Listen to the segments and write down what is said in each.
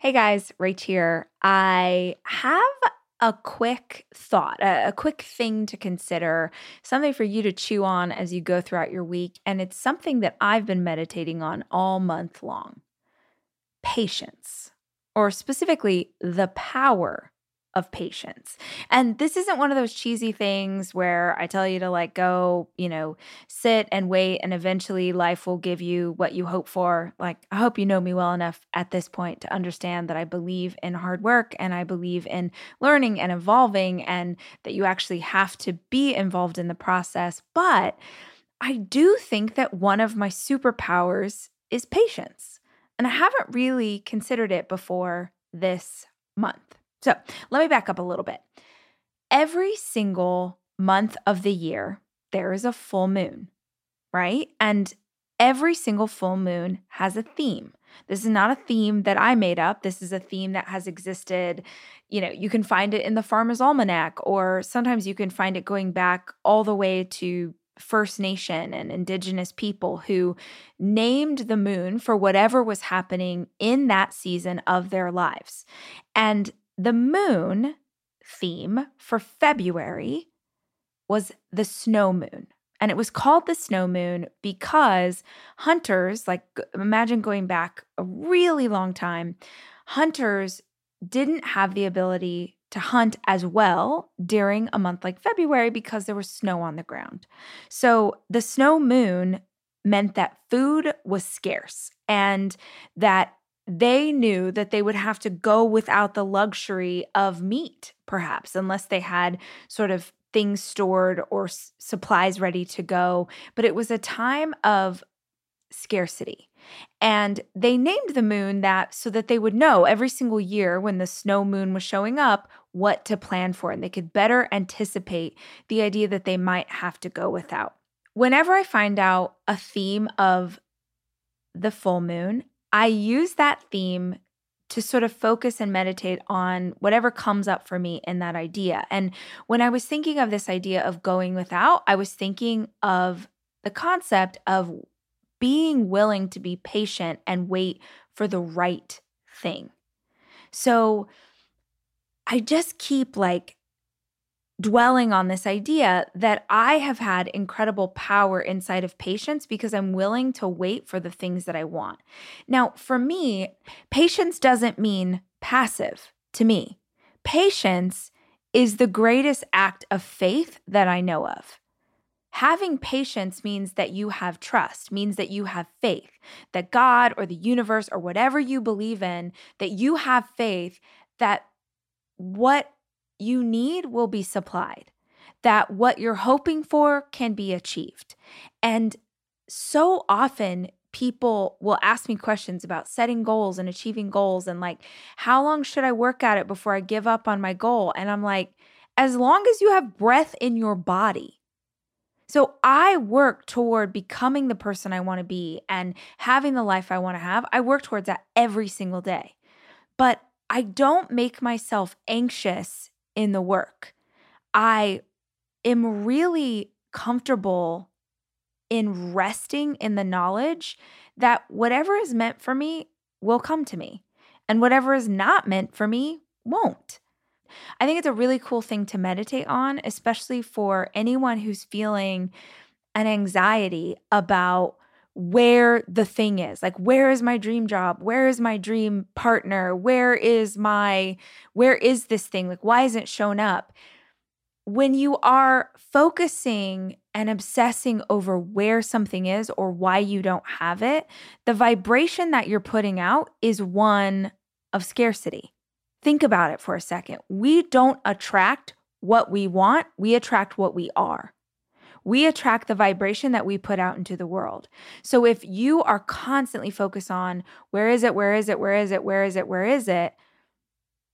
Hey guys, Rach here. I have a quick thought, a, a, quick thing to consider, something for you to chew on as you go throughout your week. And it's something that I've been meditating on all month long patience, or specifically the power of patience. And this isn't one of those cheesy things where I tell you to like go, you know, sit and wait and eventually life will give you what you hope for. Like I hope you know me well enough at this point to understand that I believe in hard work and I believe in learning and evolving and that you actually have to be involved in the process. But I do think that one of my superpowers is patience. And I haven't really considered it before this month. So let me back up a little bit. Every single month of the year, there is a full moon, right? And every single full moon has a theme. This is not a theme that I made up. This is a theme that has existed. You know, you can find it in the Farmer's Almanac, or sometimes you can find it going back all the way to First Nation and Indigenous people who named the moon for whatever was happening in that season of their lives. And the moon theme for February was the snow moon. And it was called the snow moon because hunters, like imagine going back a really long time, hunters didn't have the ability to hunt as well during a month like February because there was snow on the ground. So the snow moon meant that food was scarce and that they knew that they would have to go without the luxury of meat, perhaps, unless they had sort of things stored or s- supplies ready to go. But it was a time of scarcity. And they named the moon that so that they would know every single year when the snow moon was showing up what to plan for and they could better anticipate the idea that they might have to go without. Whenever I find out a theme of the full moon, I use that theme to sort of focus and meditate on whatever comes up for me in that idea. And when I was thinking of this idea of going without, I was thinking of the concept of being willing to be patient and wait for the right thing. So I just keep like dwelling on this idea that I have had incredible power inside of patience because I'm willing to wait for the things that I want. Now, for me, patience doesn't mean passive to me. Patience is the greatest act of faith that I know of. Having patience means that you have trust, means that you have faith, that God or the universe or whatever you believe in, that you have faith that what you need will be supplied, that what you're hoping for can be achieved. And so often, people will ask me questions about setting goals and achieving goals and like, how long should I work at it before I give up on my goal? And I'm like, as long as you have breath in your body. So I work toward becoming the person I want to be and having the life I want to have. I work towards that every single day. But I don't make myself anxious in the work. I am really comfortable in resting in the knowledge that whatever is meant for me will come to me, and whatever is not meant for me won't. I think it's a really cool thing to meditate on, especially for anyone who's feeling an anxiety about where the thing is. Like where is my dream job? Where is my dream partner? Where is my where is this thing? Like why isn't it shown up? When you are focusing and obsessing over where something is or why you don't have it the vibration that you're putting out is one of scarcity. Think about it for a second. We don't attract what we want we attract what we are we attract the vibration that we put out into the world. So if you are constantly focused on where is it, where is it, where is it, where is it, where is it,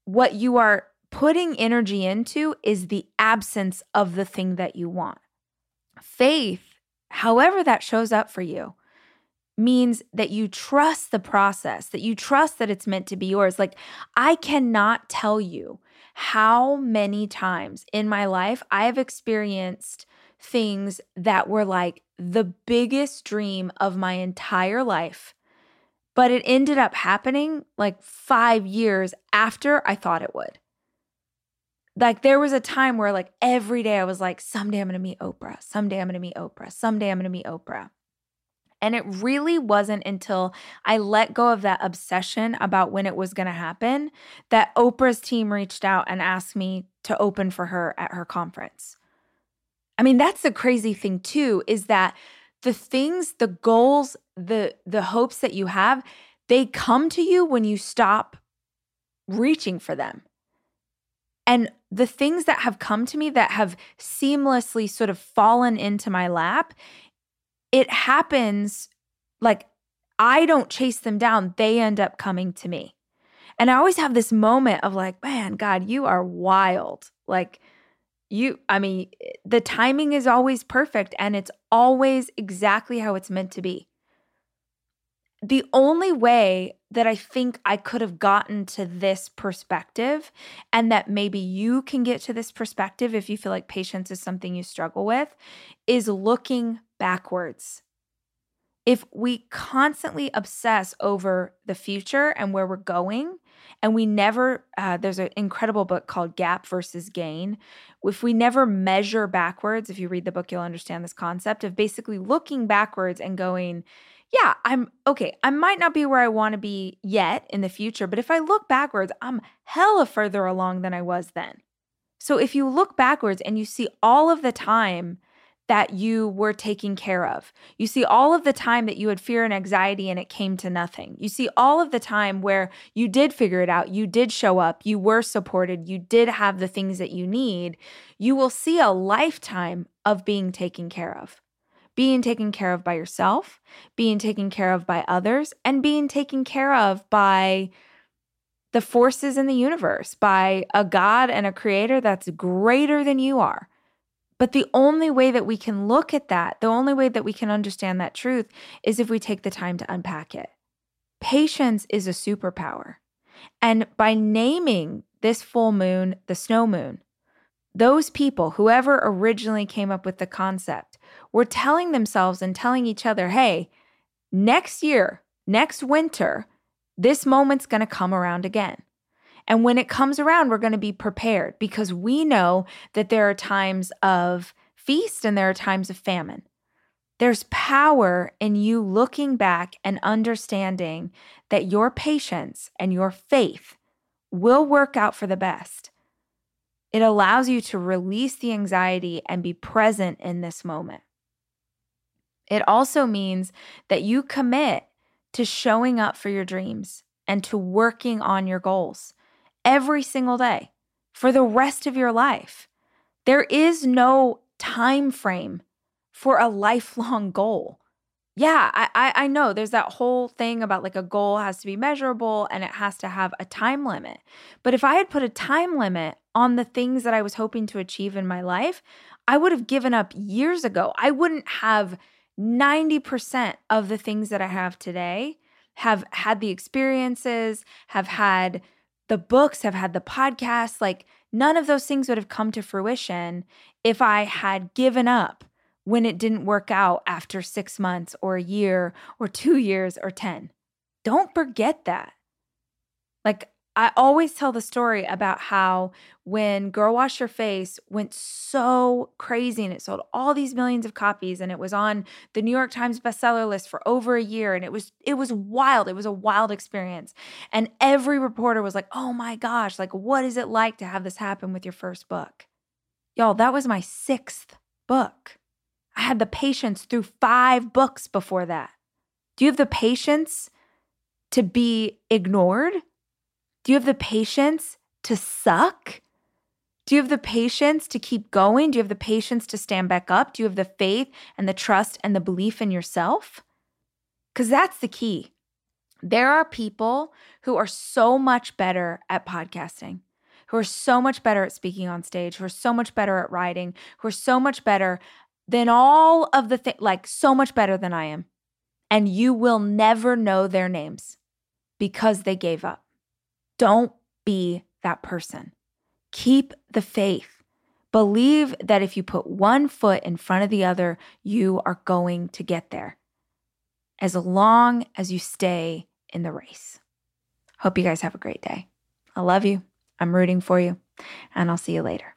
what you are putting energy into is the absence of the thing that you want. Faith, however that shows up for you, means that you trust the process, that you trust that it's meant to be yours. Like, I cannot tell you how many times in my life I have experienced things that were like the biggest dream of my entire life But it ended up happening like five years after I thought it would. Like there was a time where like every day I was like, someday I'm gonna meet Oprah, someday I'm gonna meet Oprah, someday I'm gonna meet Oprah. And it really wasn't until I let go of that obsession about when it was going to happen that Oprah's team reached out and asked me to open for her at her conference. I mean, that's the crazy thing too is that the things, the goals, the the hopes that you have, they come to you when you stop reaching for them. And the things that have come to me that have seamlessly sort of fallen into my lap it happens like I don't chase them down, they end up coming to me. And I always have this moment of like, man, God, you are wild. Like, you, I mean, the timing is always perfect and it's always exactly how it's meant to be. The only way that I think I could have gotten to this perspective, and that maybe you can get to this perspective if you feel like patience is something you struggle with, is looking backwards. If we constantly obsess over the future and where we're going, and we never, uh, there's an incredible book called Gap versus Gain. If we never measure backwards, if you read the book, you'll understand this concept of basically looking backwards and going, yeah, I'm okay. I might not be where I want to be yet in the future, but if I look backwards, I'm hella further along than I was then. So if you look backwards and you see all of the time that you were taking care of. You see all of the time that you had fear and anxiety and it came to nothing. You see all of the time where you did figure it out, you did show up, you were supported, you did have the things that you need. You will see a lifetime of being taken care of. Being taken care of by yourself, being taken care of by others, and being taken care of by the forces in the universe, by a God and a creator that's greater than you are but the only way that we can look at that, the only way that we can understand that truth is if we take the time to unpack it. Patience is a superpower. And by naming this full moon the snow moon, those people, whoever originally came up with the concept, were telling themselves and telling each other, hey, next year, next winter, this moment's going to come around again. And when it comes around, we're going to be prepared because we know that there are times of feast and there are times of famine. There's power in you looking back and understanding that your patience and your faith will work out for the best. It allows you to release the anxiety and be present in this moment. It also means that you commit to showing up for your dreams and to working on your goals every single day for the rest of your life. There is no time frame for a lifelong goal. Yeah, I, I, know there's that whole thing about like a goal has to be measurable and it has to have a time limit. But if I had put a time limit on the things that I was hoping to achieve in my life, I would have given up years ago. I wouldn't have 90% of the things that I have today, have had the experiences, have had the books, have had the podcast. Like none of those things would have come to fruition if I had given up when it didn't work out after six months or a year or two years or 10. Don't forget that. Like, I always tell the story about how when Girl Wash Your Face went so crazy and it sold all these millions of copies and it was on the New York Times bestseller list for over a year and it was it was wild. It was a wild experience. And every reporter was like, "Oh my gosh, like what is it like to have this happen with your first book?" Y'all, that was my 6th book. I had the patience through 5 books before that. Do you have the patience to be ignored? Do you have the patience to suck? Do you have the patience to keep going? Do you have the patience to stand back up? Do you have the faith and the trust and the belief in yourself? Because that's the key. There are people who are so much better at podcasting, who are so much better at speaking on stage, who are so much better at writing, who are so much better than all of the things, like so much better than I am. And you will never know their names because they gave up. Don't be that person. Keep the faith. Believe that if you put one foot in front of the other, you are going to get there. As long as you stay in the race. Hope you guys have a great day. I love you. I'm rooting for you, and I'll see you later.